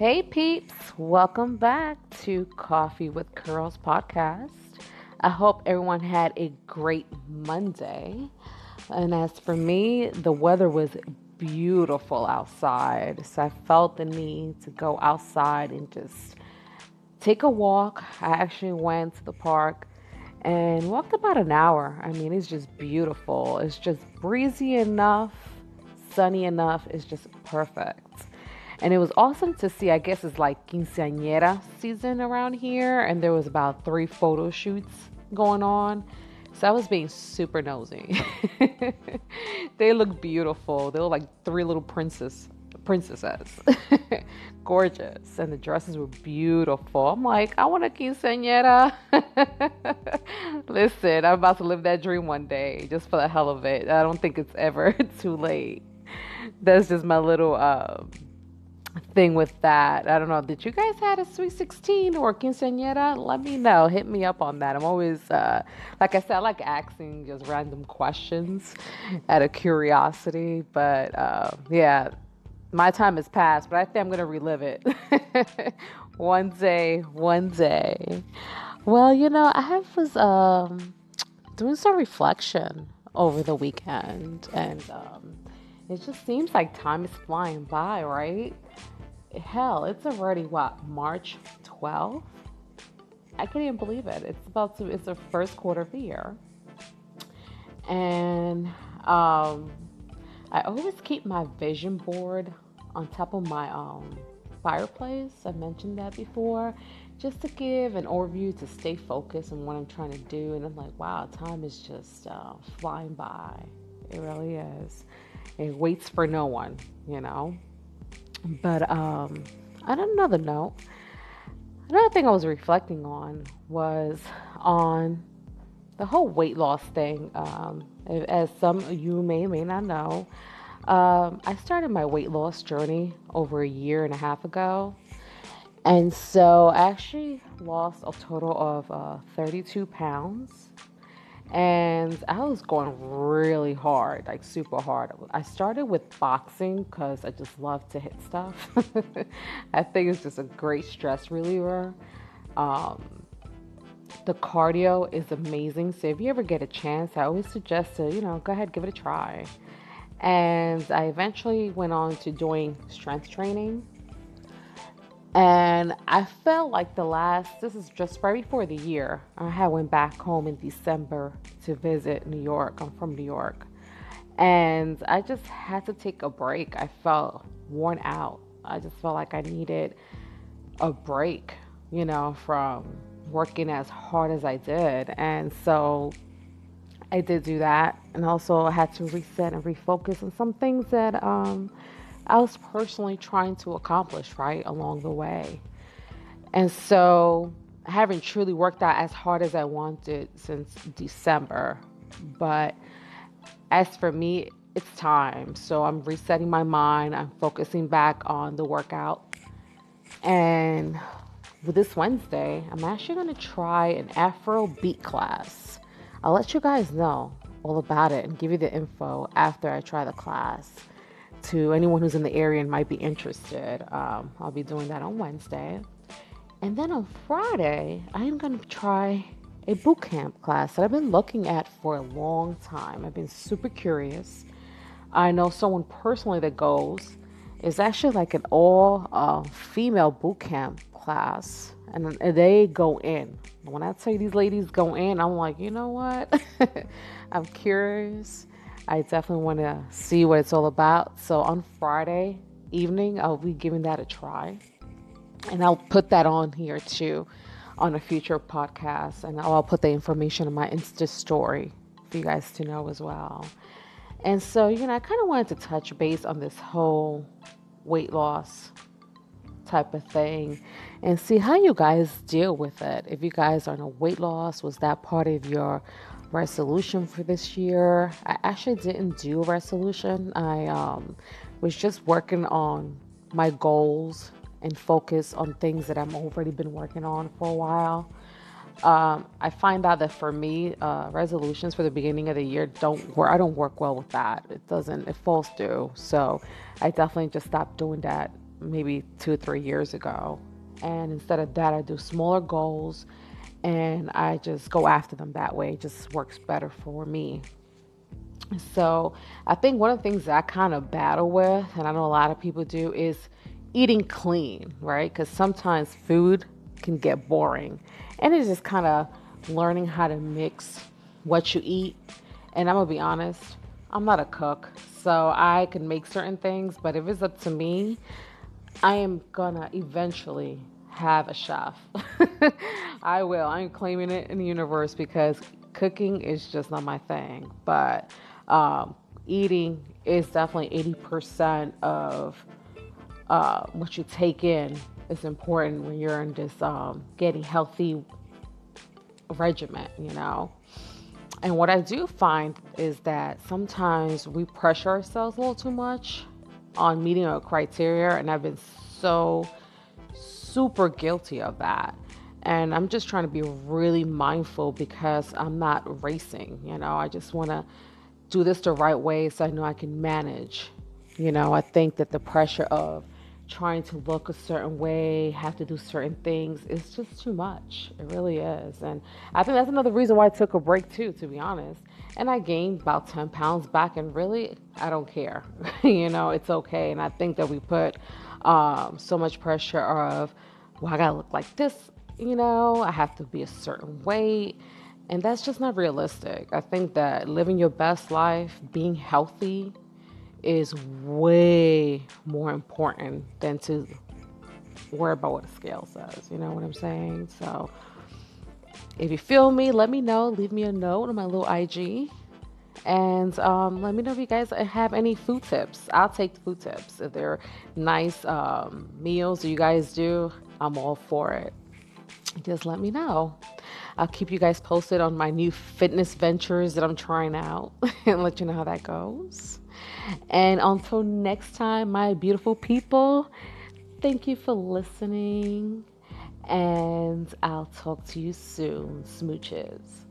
Hey peeps, welcome back to Coffee with Curls podcast. I hope everyone had a great Monday. And as for me, the weather was beautiful outside. So I felt the need to go outside and just take a walk. I actually went to the park and walked about an hour. I mean, it's just beautiful. It's just breezy enough, sunny enough. It's just perfect. And it was awesome to see. I guess it's like quinceañera season around here, and there was about three photo shoots going on. So I was being super nosy. they look beautiful. They look like three little princess princesses. Gorgeous. And the dresses were beautiful. I'm like, I want a quinceañera. Listen, I'm about to live that dream one day just for the hell of it. I don't think it's ever too late. That's just my little um, thing with that. I don't know. Did you guys had a sweet 16 or quinceañera? Let me know. Hit me up on that. I'm always, uh, like I said, I like asking just random questions out of curiosity. But uh, yeah, my time has passed, but I think I'm going to relive it. one day, one day. Well, you know, I was um, doing some reflection over the weekend and um, it just seems like time is flying by, right? Hell, it's already what, March 12th? I can't even believe it. It's about to, it's the first quarter of the year. And um, I always keep my vision board on top of my um, fireplace. I mentioned that before, just to give an overview to stay focused on what I'm trying to do. And I'm like, wow, time is just uh, flying by. It really is. It waits for no one, you know. But um, on another note, another thing I was reflecting on was on the whole weight loss thing. Um, as some of you may may not know, um, I started my weight loss journey over a year and a half ago. And so I actually lost a total of uh, 32 pounds and I was going really hard, like super hard. I started with boxing because I just love to hit stuff. I think it's just a great stress reliever. Um, the cardio is amazing. So if you ever get a chance, I always suggest to, you know, go ahead, give it a try. And I eventually went on to doing strength training. And I felt like the last, this is just right before the year, I had went back home in December to visit New York. I'm from New York. And I just had to take a break. I felt worn out. I just felt like I needed a break, you know, from working as hard as I did. And so I did do that. And also I had to reset and refocus on some things that, um, I was personally trying to accomplish, right, along the way. And so I haven't truly worked out as hard as I wanted since December. But as for me, it's time. So I'm resetting my mind. I'm focusing back on the workout. And this Wednesday, I'm actually going to try an Afro beat class. I'll let you guys know all about it and give you the info after I try the class to anyone who's in the area and might be interested. Um, I'll be doing that on Wednesday. And then on Friday, I am going to try a boot camp class that I've been looking at for a long time. I've been super curious. I know someone personally that goes. It's actually like an all uh, female boot camp class, and they go in. When I you these ladies go in, I'm like, you know what? I'm curious. I definitely want to see what it's all about. So on Friday evening, I'll be giving that a try. And I'll put that on here too on a future podcast. And I'll put the information on my Insta story for you guys to know as well. And so, you know, I kind of wanted to touch base on this whole weight loss type of thing and see how you guys deal with it. If you guys are on a weight loss, was that part of your resolution for this year. I actually didn't do a resolution. I um, was just working on my goals and focus on things that I've already been working on for a while. Um, I find out that for me, uh, resolutions for the beginning of the year don't work. I don't work well with that. It doesn't. It falls through. So I definitely just stopped doing that maybe two, or three years ago. And instead of that, I do smaller goals and I just go after them that way. It just works better for me. So I think one of the things that I kind of battle with, and I know a lot of people do, is eating clean, right? Because sometimes food can get boring. And it's just kind of learning how to mix what you eat. And I'm to be honest, I'm not a cook, so I can make certain things, but if it's up to me, I am to eventually have a chef. I will. I'm claiming it in the universe because cooking is just not my thing. But um, eating is definitely 80% of uh, what you take in is important when you're in this um, getting healthy regiment, you know. And what I do find is that sometimes we pressure ourselves a little too much on meeting a criteria, and I've been so super guilty of that. And I'm just trying to be really mindful because I'm not racing, you know. I just want to do this the right way so I know I can manage. You know, I think that the pressure of trying to look a certain way, have to do certain things, is just too much. It really is. And I think that's another reason why I took a break too, to be honest. And I gained about 10 pounds back, and really, I don't care. you know, it's okay. And I think that we put um, so much pressure of, well, I gotta look like this, you know, I have to be a certain weight. And that's just not realistic. I think that living your best life, being healthy, is way more important than to worry about what the scale says. You know what I'm saying? So if you feel me, let me know. Leave me a note on my little IG. And um, let me know if you guys have any food tips. I'll take the food tips. If they're nice um, meals you guys do, I'm all for it. Just let me know. I'll keep you guys posted on my new fitness ventures that I'm trying out and let you know how that goes. And until next time, my beautiful people, thank you for listening. And I'll talk to you soon. Smooches.